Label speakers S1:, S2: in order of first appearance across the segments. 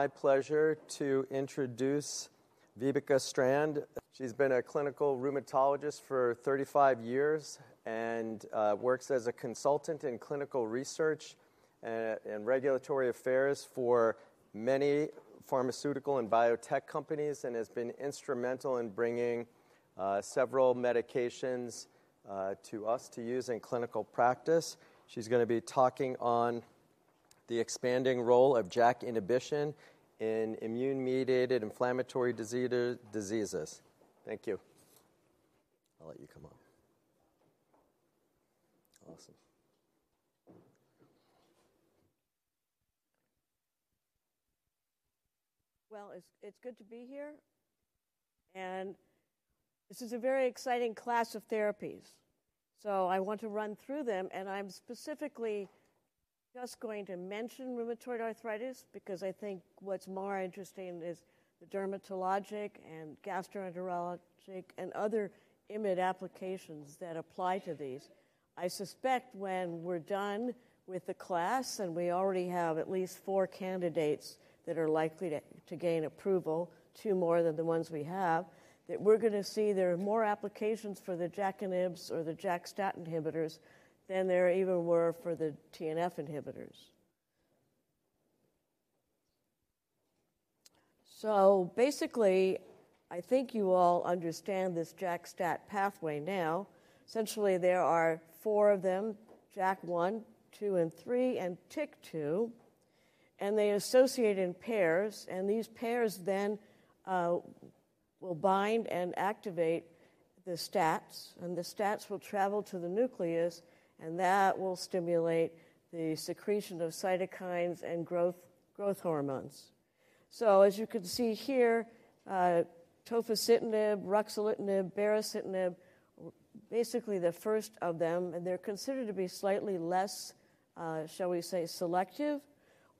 S1: My pleasure to introduce Vibeke Strand. She's been a clinical rheumatologist for 35 years and uh, works as a consultant in clinical research and, and, regulatory affairs for many pharmaceutical and biotech companies and has been instrumental in bringing uh, several medications uh, to us to use in clinical practice. She's going to be talking on the expanding role of JAK inhibition in immune mediated inflammatory diseases. Thank you. I'll let you come on. Awesome.
S2: Well, it's, it's good to be here. And this is a very exciting class of therapies. So I want to run through them, and I'm specifically just going to mention rheumatoid arthritis because I think what's more interesting is the dermatologic and gastroenterologic and other IMID applications that apply to these. I suspect when we're done with the class, and we already have at least four candidates that are likely to, to gain approval, two more than the ones we have, that we're going to see there are more applications for the JAK inhibitors or the JAK stat inhibitors than there even were for the TNF inhibitors. So basically, I think you all understand this JAK-STAT pathway now. Essentially, there are four of them JAK1, 2, and 3, and TYK2, and they associate in pairs, and these pairs then uh, will bind and activate the STATs, and the STATs will travel to the nucleus and that will stimulate the secretion of cytokines and growth, growth hormones. So, as you can see here, uh, tofacitinib, ruxolitinib, baricitinib, basically the first of them, and they're considered to be slightly less, uh, shall we say, selective.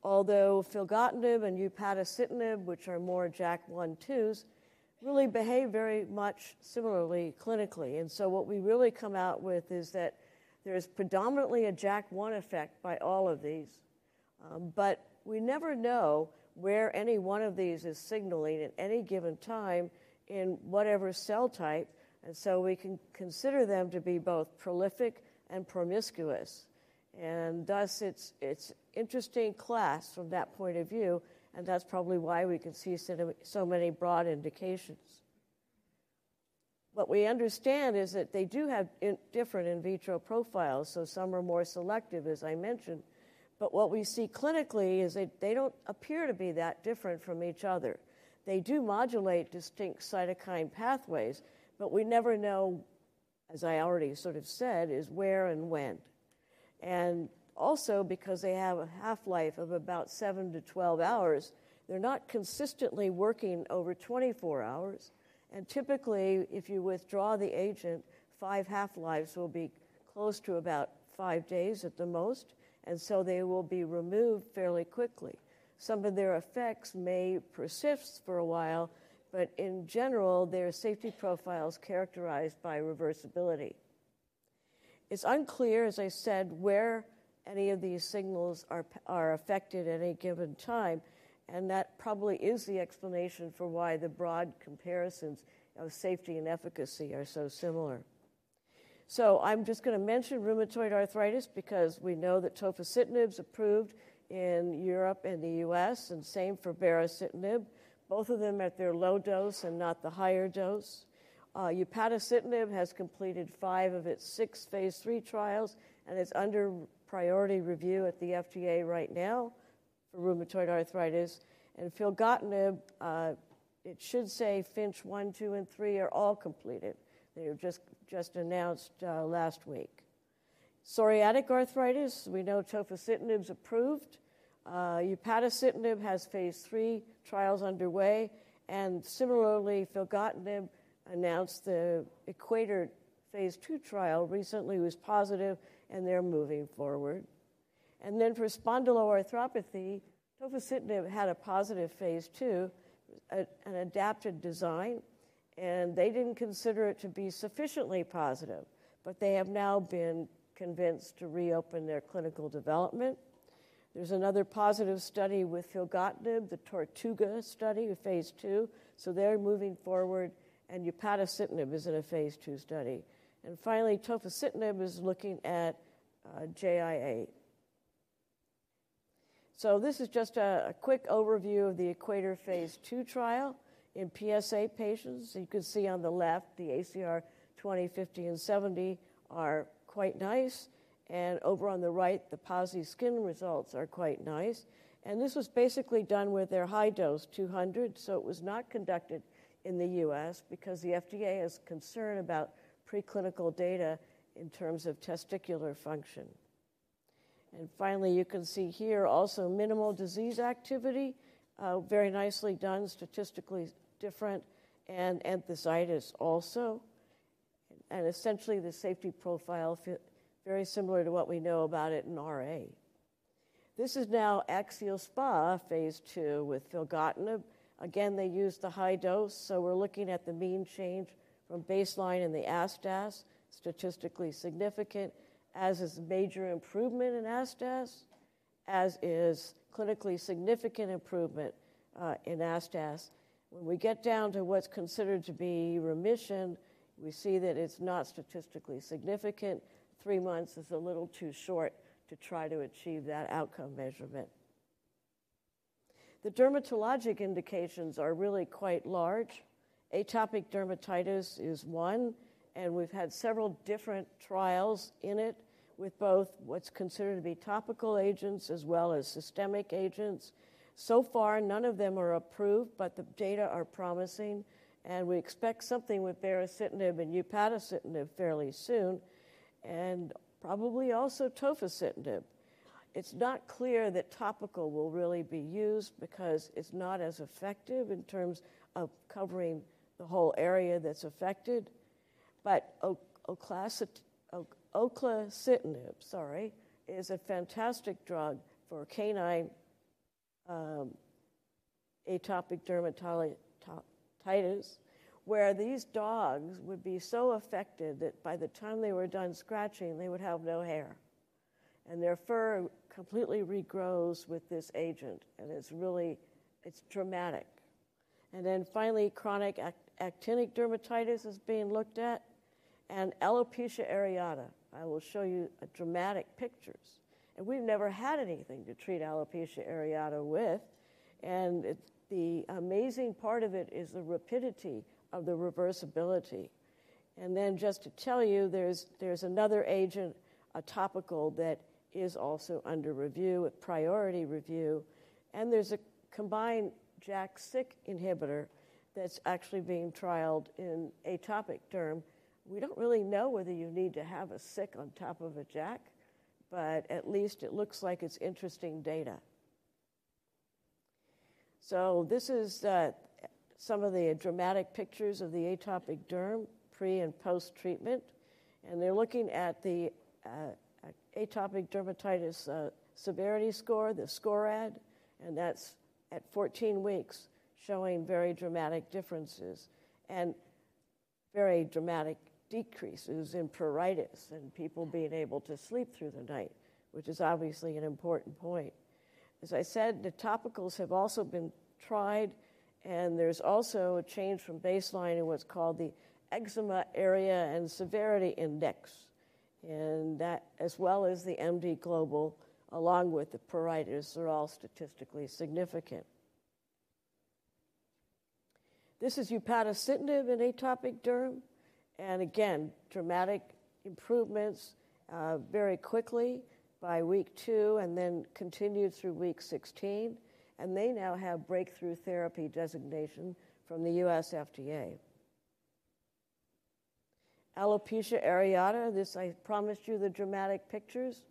S2: Although filgotinib and upadacitinib, which are more JAK1/2s, really behave very much similarly clinically. And so, what we really come out with is that there is predominantly a JAK1 effect by all of these, um, but we never know where any one of these is signaling at any given time in whatever cell type, and so we can consider them to be both prolific and promiscuous. And thus, it's, it's interesting class from that point of view, and that's probably why we can see so many broad indications. What we understand is that they do have in different in vitro profiles, so some are more selective, as I mentioned. But what we see clinically is that they don't appear to be that different from each other. They do modulate distinct cytokine pathways, but we never know, as I already sort of said, is where and when. And also, because they have a half life of about 7 to 12 hours, they're not consistently working over 24 hours. And typically, if you withdraw the agent, five half lives will be close to about five days at the most, and so they will be removed fairly quickly. Some of their effects may persist for a while, but in general, their safety profile is characterized by reversibility. It's unclear, as I said, where any of these signals are, are affected at any given time, and that probably is the explanation for why the broad comparisons of safety and efficacy are so similar. So I'm just going to mention rheumatoid arthritis because we know that tofacitinib is approved in Europe and the US, and same for baricitinib, both of them at their low dose and not the higher dose. Uh, upadacitinib has completed five of its six phase three trials and is under priority review at the FDA right now for rheumatoid arthritis. And filgotinib, uh, it should say Finch 1, 2, and 3 are all completed. They were just, just announced uh, last week. Psoriatic arthritis, we know tofacitinib is approved. Uh, has phase 3 trials underway. And similarly, filgotinib announced the Equator phase 2 trial recently was positive, and they're moving forward. And then for spondyloarthropathy, tofacitinib had a positive phase two, a, an adapted design, and they didn't consider it to be sufficiently positive, but they have now been convinced to reopen their clinical development. There's another positive study with filgotinib, the Tortuga study, phase two. So they're moving forward, and upadacitinib is in a phase two study. And finally, tofacitinib is looking at uh, JIA. So this is just a, a, quick overview of the Equator phase two trial in PSA patients. You can see on the left the ACR 20, 50, and 70 are quite nice. And over on the right, the PASI skin results are quite nice. And this was basically done with their high dose 200, so it was not conducted in the US because the FDA is concerned about preclinical data in terms of testicular function. And finally, you can see here also minimal disease activity, uh, very nicely done, statistically different, and enthesitis also. And essentially, the safety profile very similar to what we know about it in RA. This is now Axial SPA phase two with filgotinib. Again, they used the high dose, so we're looking at the mean change from baseline in the ASDAS, statistically significant, as is major improvement in ASDAS, as is clinically significant improvement uh, in ASDAS. When we get down to what's considered to be remission, we see that it's not statistically significant, three months is a little too short to try to achieve that outcome measurement. The dermatologic indications are really quite large. Atopic dermatitis is one, and we've had several different trials in it with both what's considered to be topical agents as well as systemic agents. So far, none of them are approved, but the data are promising, and we expect something with baricitinib and upadacitinib fairly soon and probably also tofacitinib. It's not clear that topical will really be used because it's not as effective in terms of covering the whole area that's affected. But oclacitinib, sorry, is a fantastic drug for canine um, atopic dermatitis where these dogs would be so affected that by the time they were done scratching, they would have no hair. And their fur completely regrows with this agent, and it's really, it's dramatic. And then finally, chronic actinic dermatitis is being looked at, and alopecia areata. I will show you dramatic pictures. And we've never had anything to treat alopecia areata with. And it, the amazing part of it is the rapidity of the reversibility. And then just to tell you, there's, there's another agent, a topical, that is also under review, with priority review. And there's a combined JAK-Syk inhibitor that's actually being trialed in atopic derm. We don't really know whether you need to have a Syk on top of a JAK, but at least it looks like it's interesting data. So this is uh, some of the dramatic pictures of the atopic derm pre and post treatment. And they're looking at the uh, atopic dermatitis uh, severity score, the SCORAD, and that's at 14 weeks, showing very dramatic differences and very dramatic decreases in pruritus and people being able to sleep through the night, which is obviously an important point. As I said, the topicals have also been tried and there's also a change from baseline in what's called the eczema area and severity index, and that, as well as the MD global, along with the pruritus, are all statistically significant. This is upadacitinib in atopic derm, and again, dramatic improvements uh, very quickly by week two, and then continued through week 16 and they now have breakthrough therapy designation from the US FDA. Alopecia areata, this I promised you the dramatic pictures.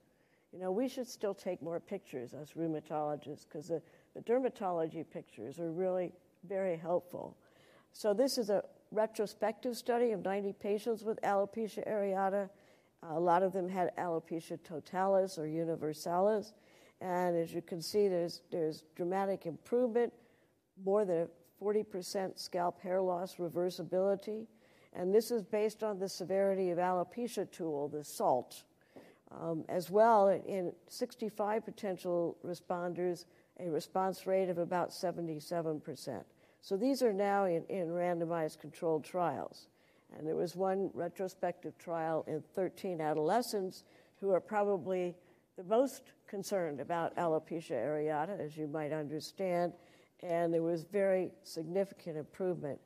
S2: You know, we should still take more pictures as rheumatologists because the, the dermatology pictures are really very helpful. So, this is a retrospective study of 90 patients with alopecia areata. A lot of them had alopecia totalis or universalis. And as you can see, there's, there's dramatic improvement, more than 40% scalp hair loss reversibility. And this is based on the severity of alopecia tool, the SALT. Um, as well, in 65 potential responders, a response rate of about 77%. So these are now in, in randomized controlled trials. And there was one retrospective trial in 13 adolescents who are probably the most concerned about alopecia areata, as you might understand, and there was very significant improvement.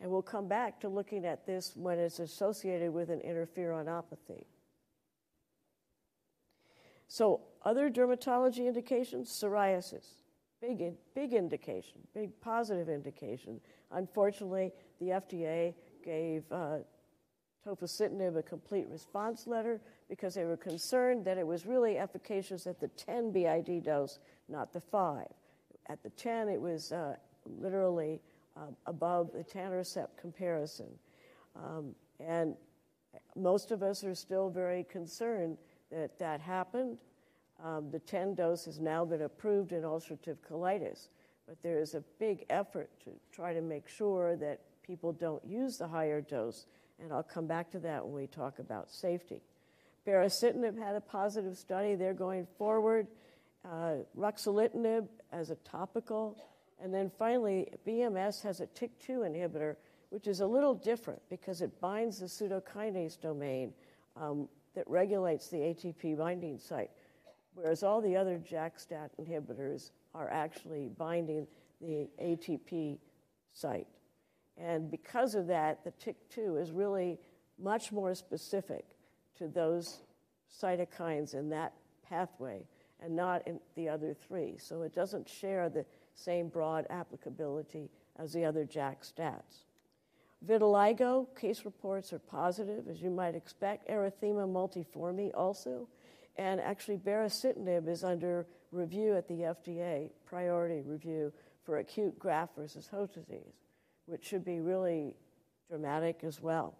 S2: And we'll come back to looking at this when it's associated with an interferonopathy. So, other dermatology indications, psoriasis, big, big indication, big positive indication. Unfortunately, the FDA gave uh, tofacitinib a complete response letter because they were concerned that it was really efficacious at the 10 BID dose, not the 5. At the 10, it was uh, literally uh, above the etanercept comparison. Um, and most of us are still very concerned that that happened. Um, the 10 dose has now been approved in ulcerative colitis, but there is a big effort to try to make sure that people don't use the higher dose, and I'll come back to that when we talk about safety. Baricitinib had a positive study. They're going forward. Uh, ruxolitinib as a topical. And then finally, BMS has a TYK2 inhibitor, which is a little different because it binds the pseudokinase domain um, that regulates the ATP binding site, whereas all the other JAK-STAT inhibitors are actually binding the ATP site. And because of that, the TYK2 is really much more specific to those cytokines in that pathway and not in the other three. So it doesn't share the same broad applicability as the other JAK stats. Vitiligo, case reports are positive, as you might expect. Erythema multiforme also. And actually, baricitinib is under review at the FDA, priority review for acute graft versus host disease which should be really dramatic as well.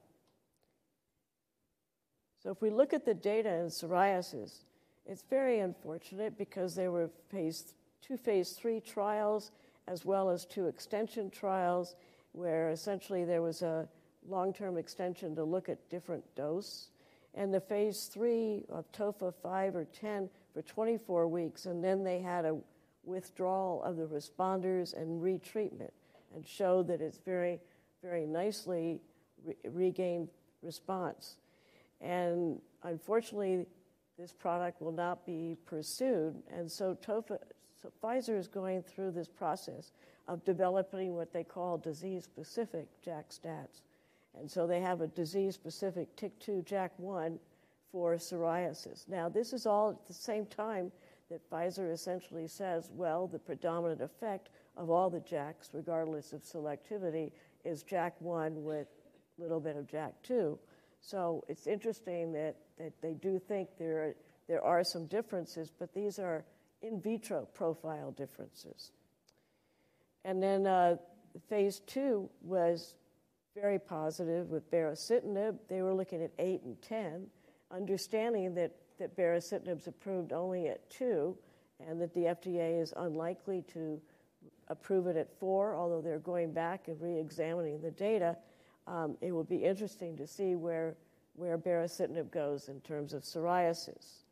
S2: So, if we look at the data in psoriasis, it's very unfortunate because there were phase, two phase three trials as well as two extension trials where essentially there was a long term extension to look at different dose. And the phase three of TOFA 5 or 10 for 24 weeks, and then they had a withdrawal of the responders and retreatment and showed that it's very, very nicely re- regained response. And unfortunately, this product will not be pursued. And so, TOFA, so Pfizer is going through this process of developing what they call disease specific JAK stats. And so they have a disease specific TYK2 JAK1 for psoriasis. Now, this is all at the same time that Pfizer essentially says, well, the predominant effect of all the JAKs, regardless of selectivity, is JAK1 with a little bit of JAK2. So it's interesting that, that they do think there are, there are some differences, but these are in vitro profile differences. And then uh, phase two was very positive with baricitinib. They were looking at 8 and 10, understanding that, that baricitinib's approved only at 2 and that the FDA is unlikely to approve it at four, although they're going back and re examining the data. Um, it will be interesting to see where, where baricitinib goes in terms of psoriasis.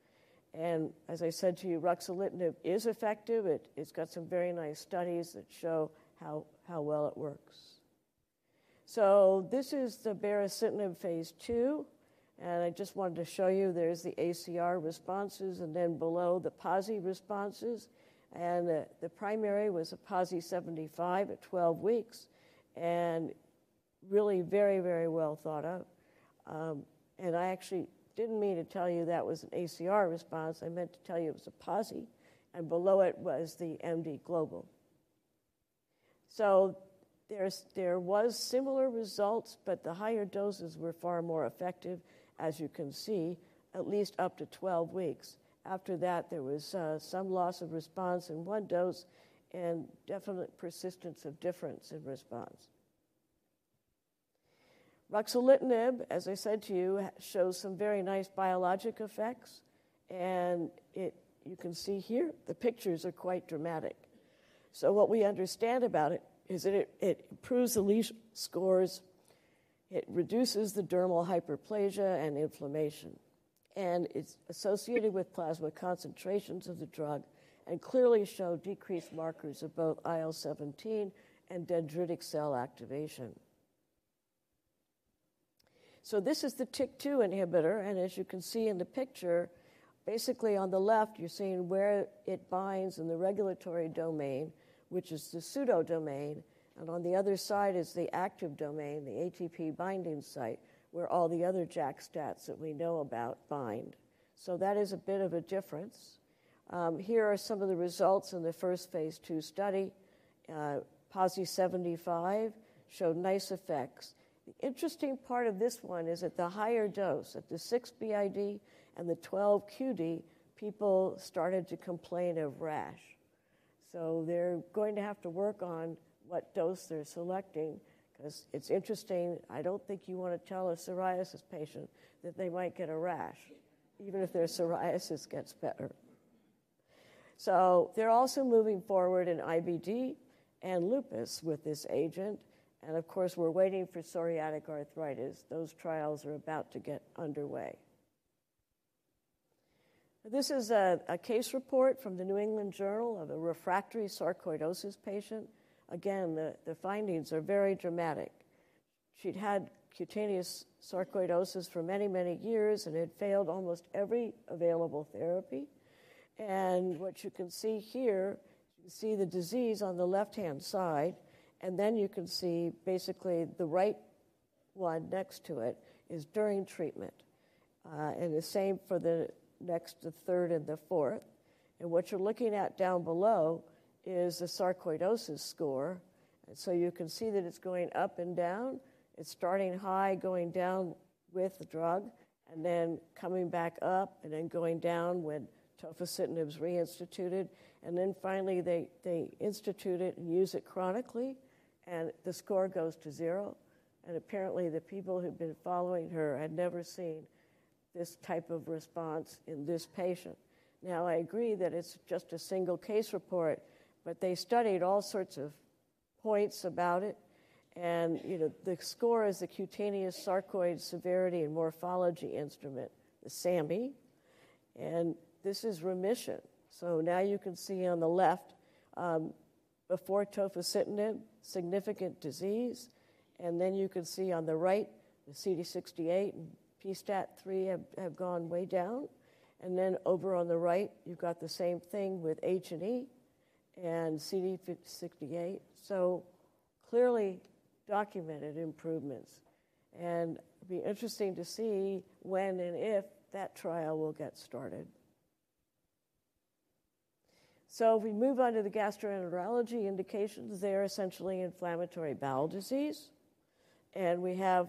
S2: And as I said to you, ruxolitinib is effective. It, it's got some very nice studies that show how, how well it works. So this is the baricitinib phase two. And I just wanted to show you there's the ACR responses, and then below the PASI responses. And the, the primary was a PASI 75 at 12 weeks, and really very, very well thought of. Um, and I actually didn't mean to tell you that was an ACR response. I meant to tell you it was a PASI, and below it was the MD Global. So there's, there was similar results, but the higher doses were far more effective, as you can see, at least up to 12 weeks. After that, there was uh, some loss of response in one dose and definite persistence of difference in response. Ruxolitinib, as I said to you, shows some very nice biologic effects, and it, you can see here the pictures are quite dramatic. So, what we understand about it is that it, it improves the lesion scores, it reduces the dermal hyperplasia and inflammation. and it's associated with plasma concentrations of the drug and clearly show decreased markers of both IL 17 and dendritic cell activation. So, this is the TYK2 inhibitor, and as you can see in the picture, basically on the left, you're seeing where it binds in the regulatory domain, which is the pseudo domain, and on the other side is the active domain, the ATP binding site, where all the other JAK stats that we know about bind. So, that is a bit of a difference. Um, here are some of the results in the first phase two study. Uh, PASI 75 showed nice effects. The interesting part of this one is at the higher dose, at the 6 BID and the 12 QD, people started to complain of rash. So they're going to have to work on what dose they're selecting because it's interesting. I don't think you want to tell a psoriasis patient that they might get a rash, even if their psoriasis gets better. So they're also moving forward in IBD and lupus with this agent. And of course, we're waiting for psoriatic arthritis. Those trials are about to get underway. This is a, a, case report from the New England Journal of a refractory sarcoidosis patient. Again, the, the findings are very dramatic. She'd had cutaneous sarcoidosis for many, many years and had failed almost every available therapy. And what you can see here, you can see the disease on the left hand side, and then you can see basically the right one next to it is during treatment. Uh, and the same for the next, the third, and the fourth. And what you're looking at down below is the sarcoidosis score. And so you can see that it's going up and down. It's starting high, going down with the drug, and then coming back up, and then going down when tofacitinib is reinstituted, and then finally they, they institute it and use it chronically, and the score goes to zero. And apparently, the people who've been following her had never seen this type of response in this patient. Now, I agree that it's just a single case report, but they studied all sorts of points about it. And you know, the score is the cutaneous sarcoid severity and morphology instrument, the SAMI. And this is remission. So now you can see on the left, um, before tofacitinib, significant disease. And then you can see on the right, the CD68 and PSTAT3 have, have gone way down. And then over on the right, you've got the same thing with H&E and CD68. So clearly documented improvements. And it'll be interesting to see when and if that trial will get started. So if we move on to the gastroenterology indications, they're essentially inflammatory bowel disease. And we have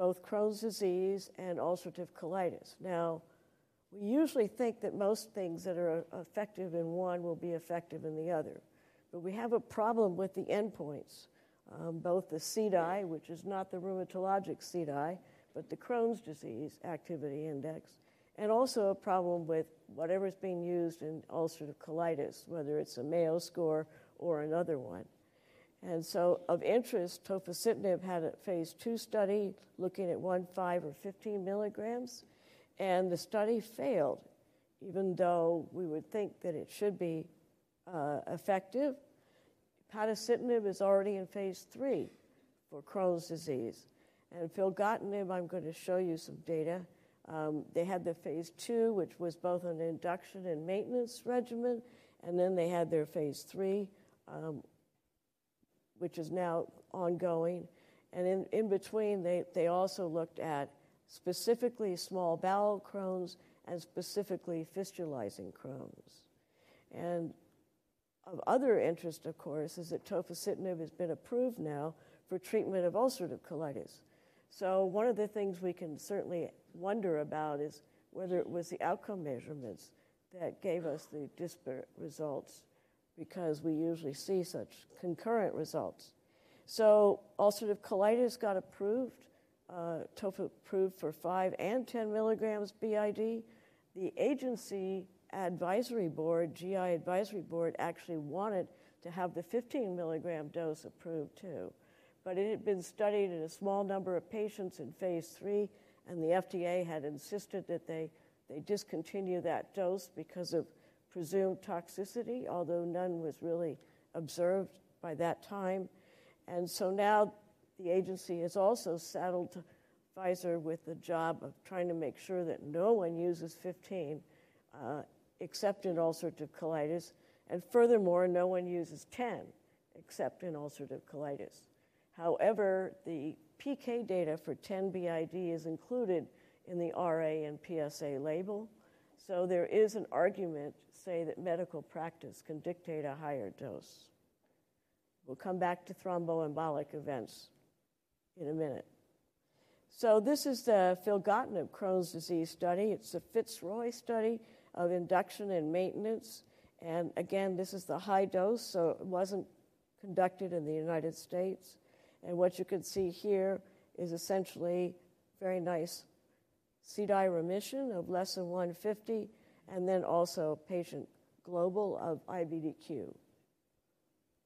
S2: both Crohn's disease and ulcerative colitis. Now, we usually think that most things that are effective in one will be effective in the other. But we have a problem with the endpoints, um, both the CDAI, which is not the rheumatologic CDAI, but the Crohn's disease activity index, and also a problem with whatever's being used in ulcerative colitis, whether it's a Mayo score or another one. And so, of interest, tofacitinib had a phase two study looking at 1, 5, or 15 milligrams, and the study failed, even though we would think that it should be uh, effective. Upadacitinib is already in phase three for Crohn's disease. And filgotinib, I'm going to show you some data. Um, they had the phase two, which was both an induction and maintenance regimen, and then they had their phase three, um, which is now ongoing. And in, in between, they, they also looked at specifically small bowel Crohn's and specifically fistulizing Crohn's. And of other interest, of course, is that tofacitinib has been approved now for treatment of ulcerative colitis. So, one of the things we can certainly wonder about is whether it was the outcome measurements that gave us the disparate results because we usually see such concurrent results. So, ulcerative colitis got approved, uh, TOFA approved for 5 and 10 milligrams BID. The agency advisory board, GI advisory board, actually wanted to have the 15 milligram dose approved too. But it had been studied in a small number of patients in phase three and the FDA had insisted that they, they discontinue that dose because of presumed toxicity, although none was really observed by that time. And so now the agency has also saddled Pfizer with the job of trying to make sure that no one uses 15 uh, except in ulcerative colitis, and furthermore, no one uses 10 except in ulcerative colitis. However, the PK data for 10 BID is included in the RA and PSA label, so there is an argument, say, that medical practice can dictate a higher dose. We'll come back to thromboembolic events in a minute. So, this is the filgotinib Crohn's disease study. It's the Fitzroy study of induction and maintenance. And again, this is the high dose, so it wasn't conducted in the United States. And what you can see here is essentially very nice CDAI remission of less than 150, and then also patient global of IBDQ,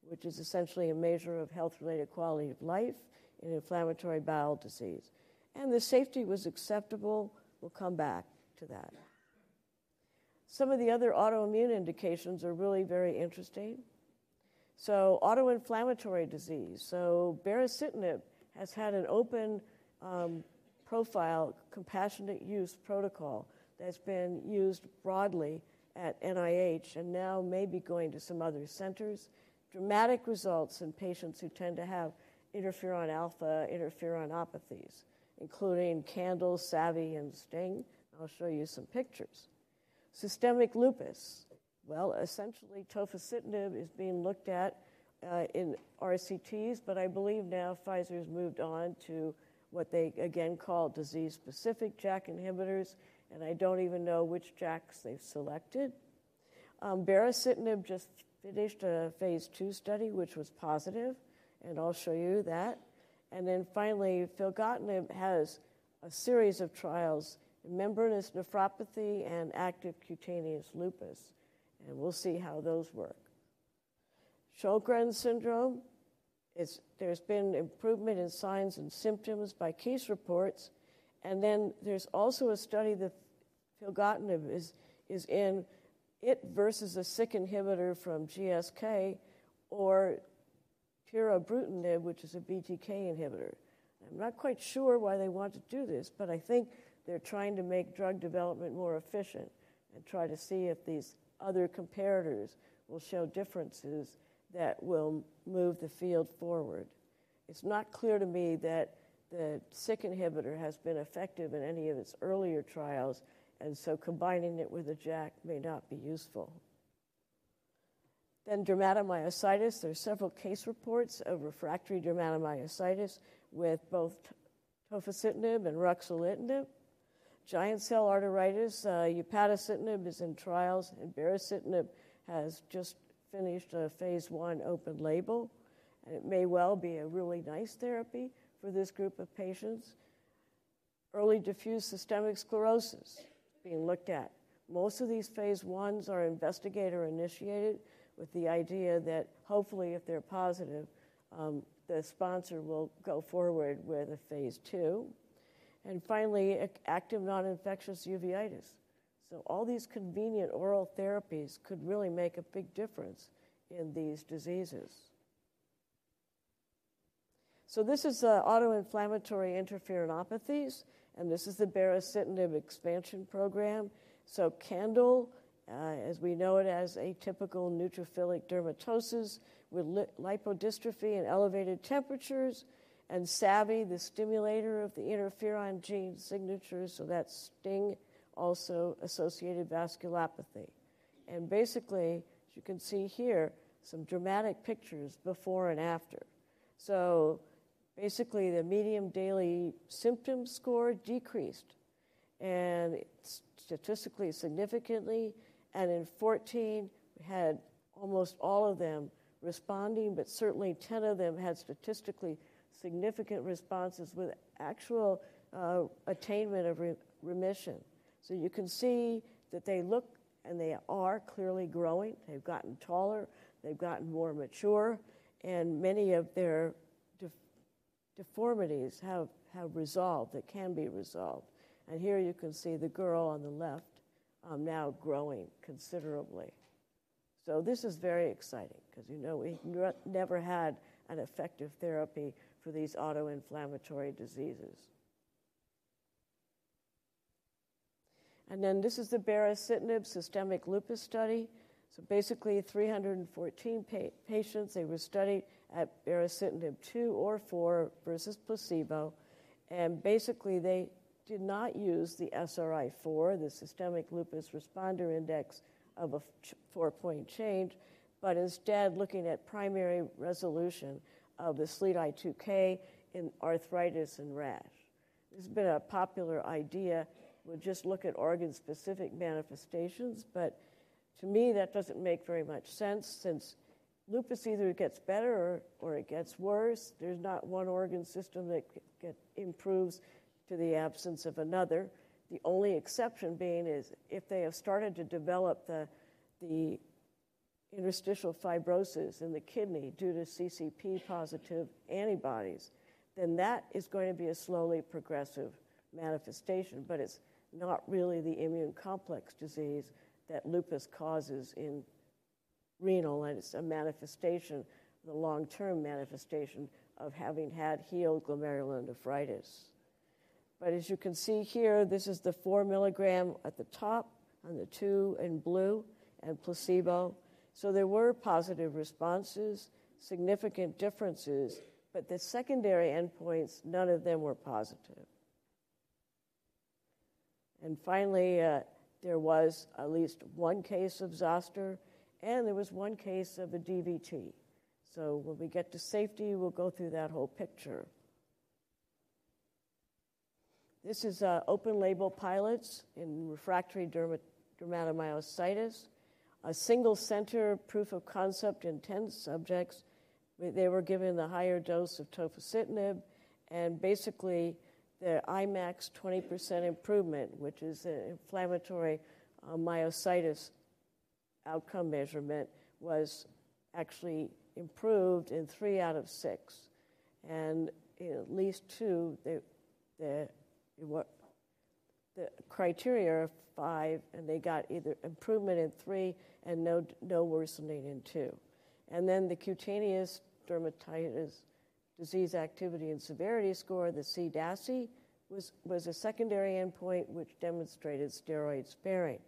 S2: which is essentially a measure of health related quality of life in inflammatory bowel disease. And the safety was acceptable. We'll come back to that. Some of the other autoimmune indications are really very interesting. So, autoinflammatory disease. So, baricitinib has had an open um, profile, compassionate use protocol that's been used broadly at NIH and now may be going to some other centers. Dramatic results in patients who tend to have interferon alpha interferonopathies, including CANDLE, SAVI, and STING. I'll show you some pictures. Systemic lupus. Well, essentially, tofacitinib is being looked at uh, in RCTs, but I believe now Pfizer's moved on to what they again call disease specific JAK inhibitors, and I don't even know which JAKs they've selected. Um, baricitinib just finished a phase two study, which was positive, and I'll show you that. And then finally, filgotinib has a series of trials in membranous nephropathy and active cutaneous lupus. And we'll see how those work. Sjogren's syndrome, is, there's been improvement in signs and symptoms by case reports. And then there's also a study that filgotinib is, is in it versus a Syk inhibitor from GSK or tirabrutinib, which is a BTK inhibitor. I'm not quite sure why they want to do this, but I think they're trying to make drug development more efficient and try to see if these other comparators will show differences that will move the field forward. It's not clear to me that the Syk inhibitor has been effective in any of its earlier trials, and so combining it with a JAK may not be useful. Then dermatomyositis, there are several case reports of refractory dermatomyositis with both tofacitinib and ruxolitinib. Giant cell arteritis, uh, upadacitinib is in trials, and baricitinib has just finished a phase one open label. And it may well be a really nice therapy for this group of patients. Early diffuse systemic sclerosis being looked at. Most of these phase ones are investigator initiated with the idea that hopefully, if they're positive, um, the sponsor will go forward with a phase two. And finally, active non infectious uveitis. So, all these convenient oral therapies could really make a big difference in these diseases. So, this is uh, autoinflammatory interferonopathies, and this is the baricitinib expansion program. So, CANDLE, uh, as we know it as atypical neutrophilic dermatosis with li- lipodystrophy and elevated temperatures, and SAVI, the stimulator of the interferon gene signature, so that's STING, also associated vasculopathy. And basically, as you can see here, some dramatic pictures before and after. So basically, the medium daily symptom score decreased, and statistically significantly. And in 14, we had almost all of them responding, but certainly 10 of them had statistically significant responses with actual uh, attainment of re- remission. So you can see that they look and they are clearly growing. They've gotten taller, they've gotten more mature, and many of their de- deformities have, have resolved, that can be resolved. And here you can see the girl on the left um, now growing considerably. So this is very exciting because you know we never had an effective therapy for these auto-inflammatory diseases. And then this is the baricitinib systemic lupus study. So basically, 314 pa- patients, they were studied at baricitinib 2 or 4 versus placebo. And basically, they did not use the SRI 4, the Systemic Lupus Responder Index of a four point change, but instead looking at primary resolution of the SLEDAI-2K in arthritis and rash. This has been a popular idea. We'll just look at organ specific manifestations, but to me, that doesn't make very much sense since lupus either gets better or, or it gets worse. There's not one organ system that get, improves to the absence of another. The only exception being is if they have started to develop the, the interstitial fibrosis in the kidney due to CCP positive antibodies, then that is going to be a slowly progressive manifestation, but it's not really the immune complex disease that lupus causes in renal, and it's a manifestation, the long term manifestation of having had healed glomerulonephritis. But as you can see here, this is the four milligram at the top and the two in blue and placebo. So there were positive responses, significant differences, but the secondary endpoints, none of them were positive. And finally, uh, there was at least one case of zoster, and there was one case of a DVT. So when we get to safety, we'll go through that whole picture. This is uh, open label pilots in refractory dermat- dermatomyositis, a single center proof of concept in 10 subjects. They were given the higher dose of tofacitinib, and basically, the IMACS 20% improvement, which is an inflammatory uh, myositis outcome measurement, was actually improved in three out of six. And at least two, what the criteria are five, and they got either improvement in three and no, no worsening in two. And then the cutaneous dermatitis disease activity and severity score, the CDASI, was, was a secondary endpoint which demonstrated steroid sparing.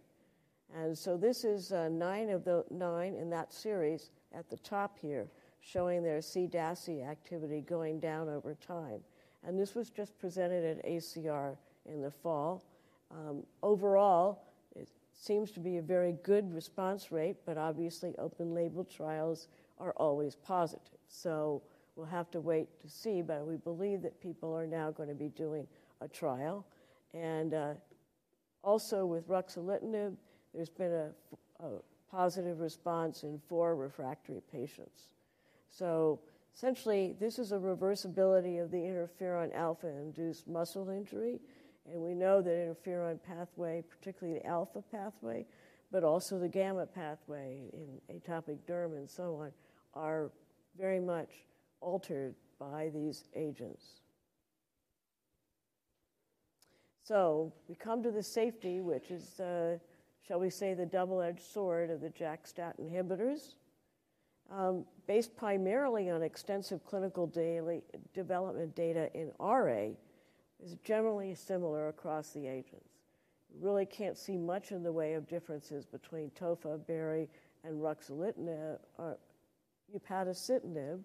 S2: And so this is uh, nine of the nine in that series at the top here, showing their CDASI activity going down over time and this was just presented at ACR in the fall. Um, overall, it seems to be a very good response rate, but obviously, open label trials are always positive. So we'll have to wait to see, but we believe that people are now going to be doing a trial. And uh, also with ruxolitinib, there's been a, a positive response in four refractory patients. So Essentially, this is a reversibility of the interferon alpha induced muscle injury. And we know that interferon pathway, particularly the alpha pathway, but also the gamma pathway in atopic derm and so on, are very much altered by these agents. So we come to the safety, which is, uh, shall we say, the double edged sword of the JAK-STAT inhibitors. Um, based primarily on extensive clinical daily development data in RA, is generally similar across the agents. Really can't see much in the way of differences between tofa, bari, and ruxolitinib, or upadacitinib,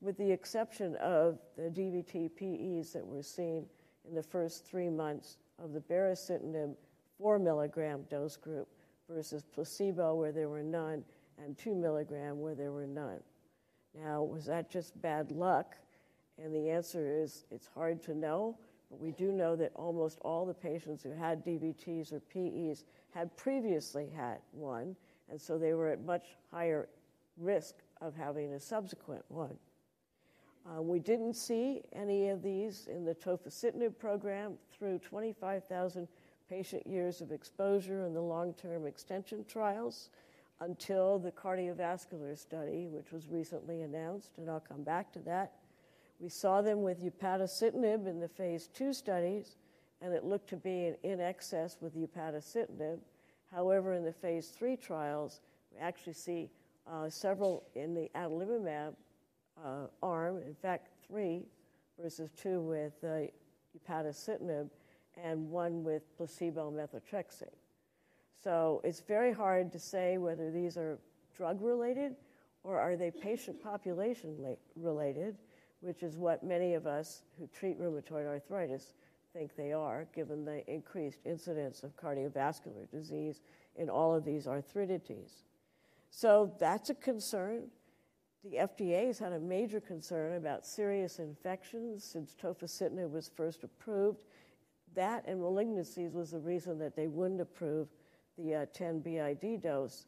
S2: with the exception of the DVT PEs that were seen in the first three months of the baricitinib 4 milligram dose group versus placebo, where there were none, and 2 milligram where there were none. Now, was that just bad luck? And the answer is it's hard to know, but we do know that almost all the patients who had DVTs or PEs had previously had one, and so they were at much higher risk of having a subsequent one. Uh, we didn't see any of these in the tofacitinib program through 25,000 patient years of exposure in the long term extension trials until the cardiovascular study, which was recently announced, and I'll come back to that. We saw them with upadacitinib in the phase two studies, and it looked to be in excess with upadacitinib. However, in the phase three trials, we actually see uh, several in the adalimumab uh, arm, in fact, three versus two with uh, upadacitinib and one with placebo methotrexate. So it's very hard to say whether these are drug related or are they patient population related, which is what many of us who treat rheumatoid arthritis think they are, given the increased incidence of cardiovascular disease in all of these arthritides. So that's a concern. The FDA has had a major concern about serious infections since tofacitinib was first approved. That and malignancies was the reason that they wouldn't approve the uh, 10 BID dose.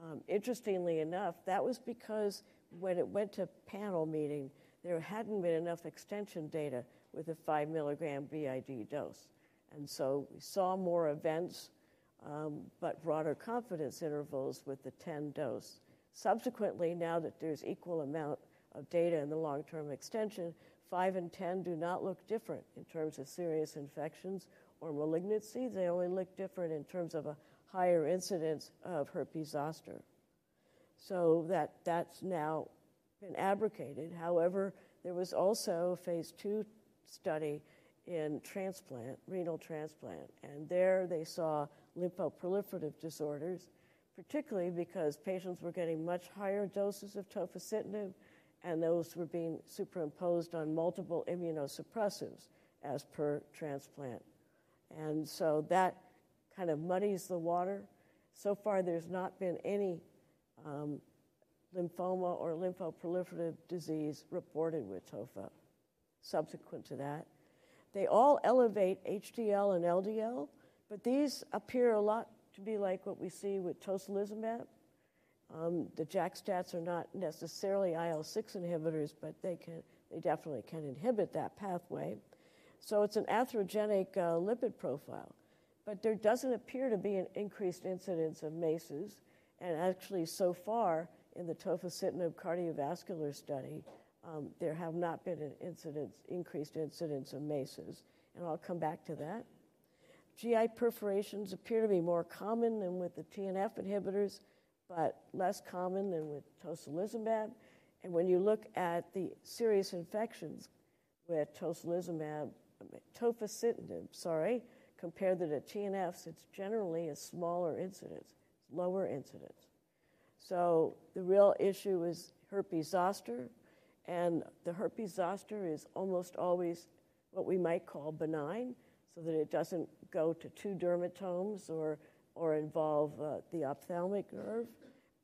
S2: Um, interestingly enough, that was because when it went to panel meeting, there hadn't been enough extension data with a 5 milligram BID dose. And so we saw more events, um, but broader confidence intervals with the 10 dose. Subsequently, now that there's equal amount of data in the long-term extension, 5 and 10 do not look different in terms of serious infections or malignancy. They only look different in terms of a higher incidence of herpes zoster. So that, that's now been abrogated. However, there was also a phase two study in transplant, renal transplant, and there they saw lymphoproliferative disorders, particularly because patients were getting much higher doses of tofacitinib, and those were being superimposed on multiple immunosuppressives as per transplant. And so that kind of muddies the water. So far, there's not been any um, lymphoma or lymphoproliferative disease reported with TOFA subsequent to that. They all elevate HDL and LDL, but these appear a lot to be like what we see with tocilizumab. Um, the JAK stats are not necessarily IL 6 inhibitors, but they, can, they definitely can inhibit that pathway. So it's an atherogenic uh, lipid profile. But there doesn't appear to be an increased incidence of MACEs. And actually, so far in the tofacitinib cardiovascular study, um, there have not been an incidence, increased incidence of MACEs. And I'll come back to that. GI perforations appear to be more common than with the TNF inhibitors, but less common than with tocilizumab. And when you look at the serious infections with tocilizumab, tofacitinib, sorry, compared to the TNFs, it's generally a smaller incidence, lower incidence. So the real issue is herpes zoster, and the herpes zoster is almost always what we might call benign, so that it doesn't go to two dermatomes or, or involve uh, the ophthalmic nerve.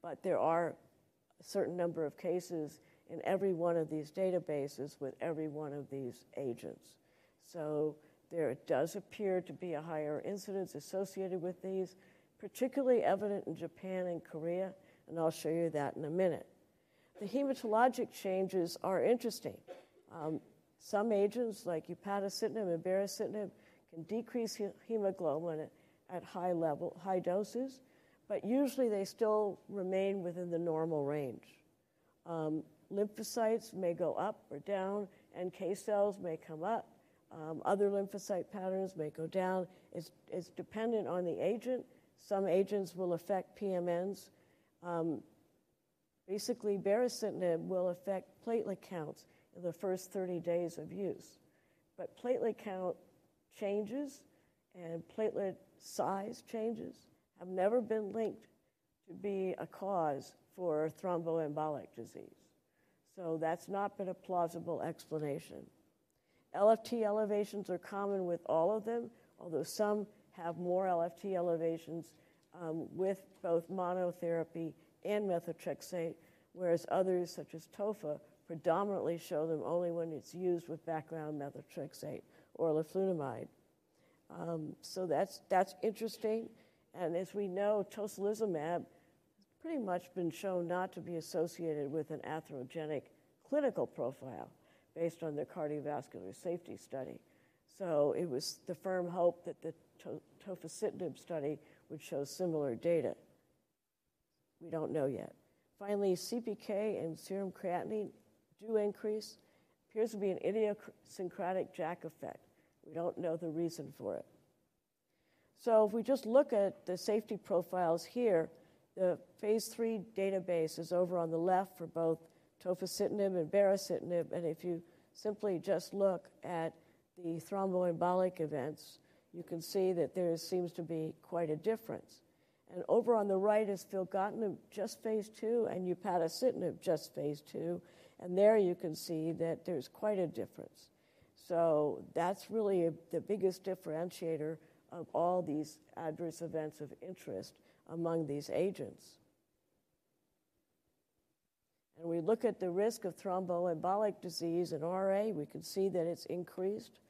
S2: But there are a certain number of cases in every one of these databases with every one of these agents. So there does appear to be a higher incidence associated with these, particularly evident in Japan and Korea, and I'll show you that in a minute. The hematologic changes are interesting. Um, some agents, like upadacitinib and baricitinib, can decrease hemoglobin at, high level, high doses, but usually they still remain within the normal range. Um, lymphocytes may go up or down, NK cells may come up, um, other lymphocyte patterns may go down. It's, it's dependent on the agent. Some agents will affect PMNs. Um, basically, baricitinib will affect platelet counts in the first 30 days of use. But platelet count changes and platelet size changes have never been linked to be a cause for thromboembolic disease. So that's not been a plausible explanation. LFT elevations are common with all of them, although some have more LFT elevations um, with both monotherapy and methotrexate, whereas others, such as TOFA, predominantly show them only when it's used with background methotrexate or leflunomide. Um, so that's, that's interesting. And as we know, tocilizumab has pretty much been shown not to be associated with an atherogenic clinical profile based on their cardiovascular safety study. So it was the firm hope that the to- tofacitinib study would show similar data. We don't know yet. Finally, CPK and serum creatinine do increase. Appears to be an idiosyncratic JAK effect. We don't know the reason for it. So if we just look at the safety profiles here, the phase three database is over on the left for both tofacitinib and baricitinib, and if you simply just look at the thromboembolic events, you can see that there seems to be quite a difference. And over on the right is filgotinib, just phase two, and upadacitinib, just phase two. And there you can see that there's quite a difference. So that's really a, the biggest differentiator of all these adverse events of interest among these agents. And we look at the risk of thromboembolic disease in RA, we can see that it's increased,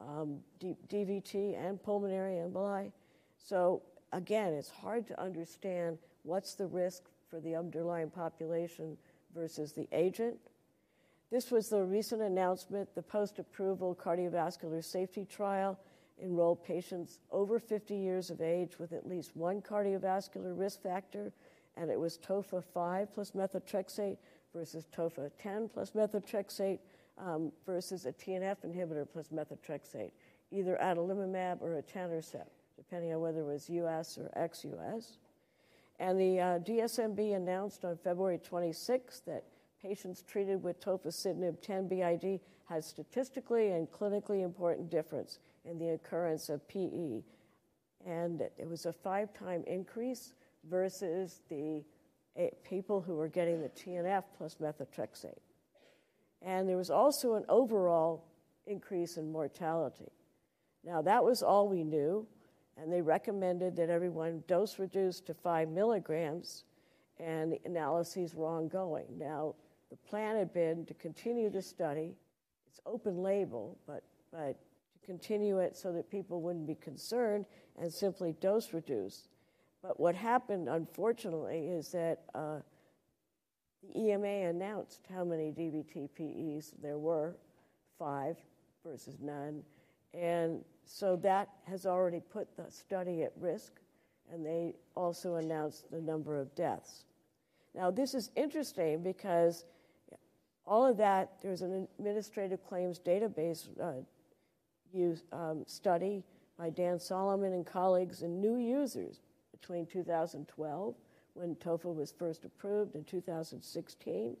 S2: um, DVT and pulmonary emboli. So again, it's hard to understand what's the risk for the underlying population versus the agent. This was the recent announcement the post approval cardiovascular safety trial enrolled patients over 50 years of age with at least one cardiovascular risk factor, and it was TOFA 5 plus methotrexate versus TOFA 10 plus methotrexate um, versus a TNF inhibitor plus methotrexate, either adalimumab or etanercept, depending on whether it was US or ex US. And the uh, DSMB announced on February 26 that patients treated with tofacitinib 10 BID had statistically and clinically important difference in the occurrence of PE. And it was a five time increase versus the eh, people who were getting the TNF plus methotrexate. And there was also an overall increase in mortality. Now, that was all we knew, and they recommended that everyone dose reduce to five milligrams, and the analyses were ongoing. Now, the plan had been to continue the study. It's open label, but, but to continue it so that people wouldn't be concerned and simply dose reduce. But what happened, unfortunately, is that uh, the EMA announced how many DVT-PEs there were, five versus none. And so that has already put the study at risk, and they also announced the number of deaths. Now, this is interesting because all of that, there's an administrative claims database uh, use, um, study by Dan Solomon and colleagues and new users between 2012, when TOFA was first approved, in 2016.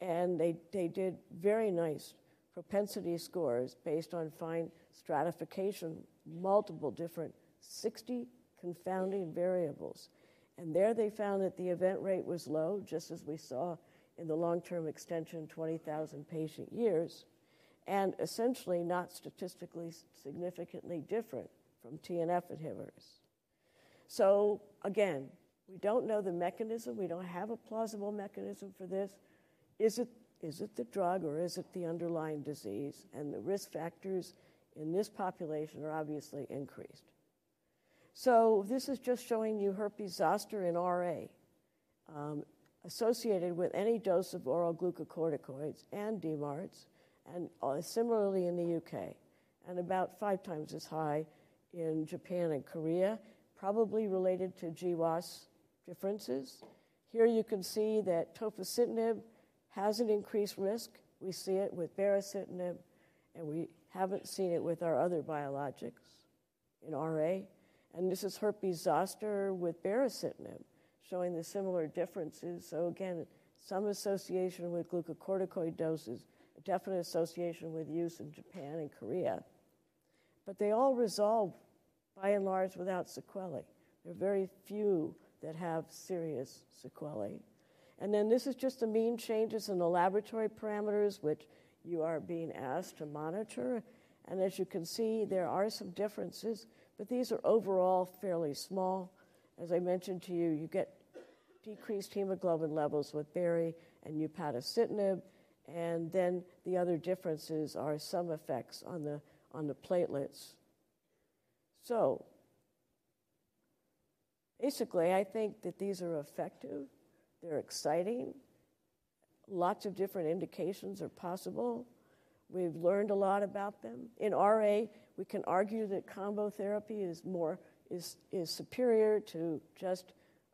S2: And they, they did very nice propensity scores based on fine stratification, multiple different 60 confounding variables. And there they found that the event rate was low, just as we saw in the long term extension 20,000 patient years, and essentially not statistically significantly different from TNF inhibitors. So, again, we don't know the mechanism. We don't have a plausible mechanism for this. Is it, is it the drug or is it the underlying disease? And the risk factors in this population are obviously increased. So, this is just showing you herpes zoster in RA um, associated with any dose of oral glucocorticoids and DMARDs, and uh, similarly in the UK, and about five times as high in Japan and Korea probably related to GWAS differences. Here you can see that tofacitinib has an increased risk. We see it with baricitinib, and we haven't seen it with our other biologics in RA. And this is herpes zoster with baricitinib, showing the similar differences. So again, some association with glucocorticoid doses, a definite association with use in Japan and Korea. But they all resolve by and large without sequelae. There are very few that have serious sequelae. And then this is just the mean changes in the laboratory parameters, which you are being asked to monitor. And as you can see, there are some differences, but these are overall fairly small. As I mentioned to you, you get decreased hemoglobin levels with bari and upadacitinib, and then the other differences are some effects on the, on the platelets so, basically, I think that these are effective, they're exciting, lots of different indications are possible. We've learned a lot about them. In RA, we can argue that combo therapy is more is, is superior to just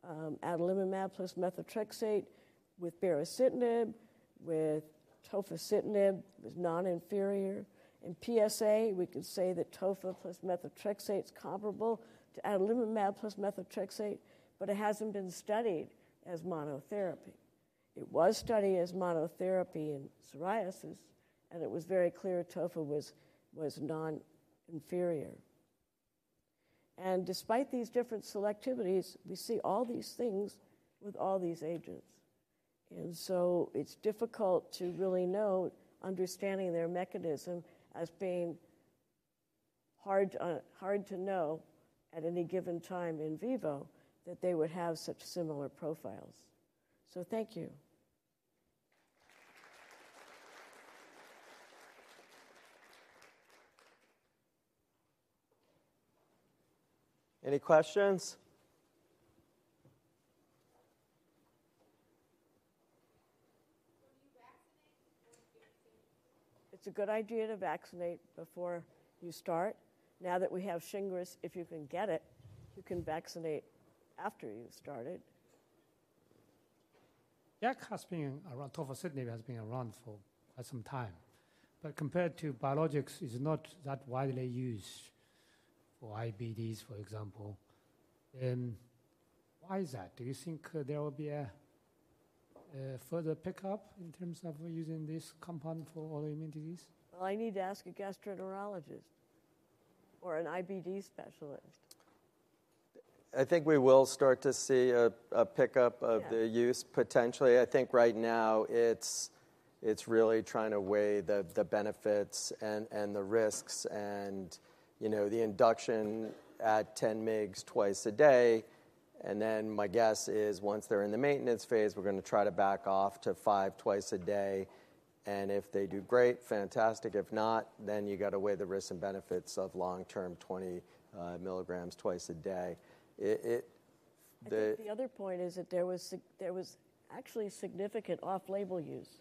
S2: um, adalimumab plus methotrexate with baricitinib, with tofacitinib is non-inferior. In PSA, we can say that TOFA plus methotrexate is comparable to adalimumab plus methotrexate, but it hasn't been studied as monotherapy. It was studied as monotherapy in psoriasis, and it was very clear tofa was, was non inferior. And despite these different selectivities, we see all these things with all these agents. And so it's difficult to really know, understanding their mechanism as being hard, uh, hard to know at any given time in vivo that they would have such similar profiles. So thank you.
S1: Any questions?
S2: It's a good idea to vaccinate before you start. Now that we have Shingrix, if you can get it, you can vaccinate after you started.
S3: JAK has been around, tofacitinib has been around for quite some time. But compared to biologics, it's not that widely used for IBDs, for example. Um, why is that? Do you think uh, there will be a, a, further pickup in terms of using this compound for autoimmune disease?
S2: Well, I need to ask a gastroenterologist or an IBD specialist.
S1: I think we will start to see a, a pickup of
S2: Yeah.
S1: the use potentially. I think right now it's it's really trying to weigh the, the benefits and, and the risks and you know the induction at 10 mgs twice a day. And then my guess is once they're in the maintenance phase we're going to try to back off to five twice a day. And if they do great fantastic. If not then you got to weigh the risks and benefits of long-term 20 uh, milligrams twice a day. It, it
S2: I
S1: the,
S2: think the other point is that there was, there was actually significant off label use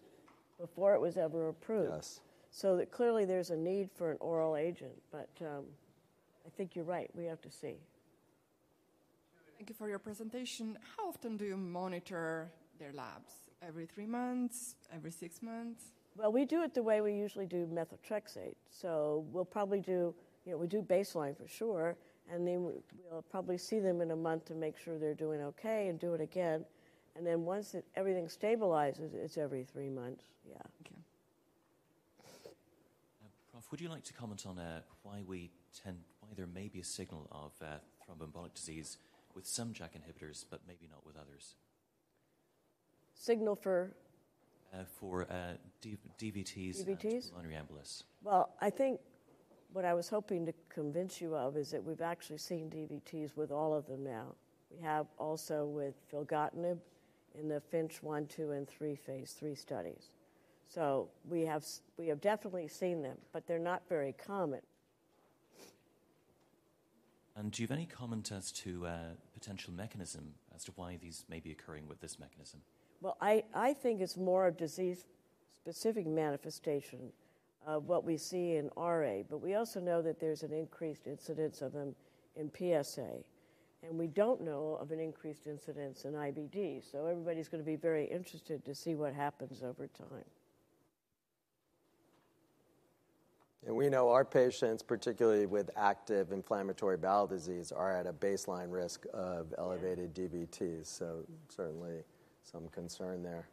S2: before it was ever approved.
S1: yes
S2: So that clearly there's a need for an oral agent, but um, I think you're right. We have to see.
S4: Thank you for your presentation. How often do you monitor their labs? Every three months? Every six months?
S2: Well, we do it the way we usually do methotrexate. So we'll probably do, you know, we do baseline for sure, and then we- we'll probably see them in a month to make sure they're doing okay and do it again. And then once it, everything stabilizes, it's every three months. Yeah.
S4: Okay.
S5: Would you like to comment on uh, why we tend, why there may be a signal of uh, thromboembolic disease with some JAK inhibitors, but maybe not with others?
S2: Signal for
S5: Uh, for uh, D- DVTs,
S2: DVTs?
S5: and pulmonary embolus.
S2: Well, I think what I was hoping to convince you of is that we've actually seen DVTs with all of them now. We have also with filgotinib in the FINCH 1, 2, and 3 phase 3 studies. So we have, we have definitely seen them, but they're not very common.
S5: And do you have any comment as to uh, potential mechanism as to why these may be occurring with this mechanism?
S2: Well, I, I think it's more a disease specific manifestation of what we see in RA, but we also know that there's an increased incidence of them in PSA. And we don't know of an increased incidence in IBD, so everybody's going to be very interested to see what happens over time.
S1: And we know our patients, particularly with active inflammatory bowel disease, are at a baseline risk of elevated DVTs. So certainly some concern there.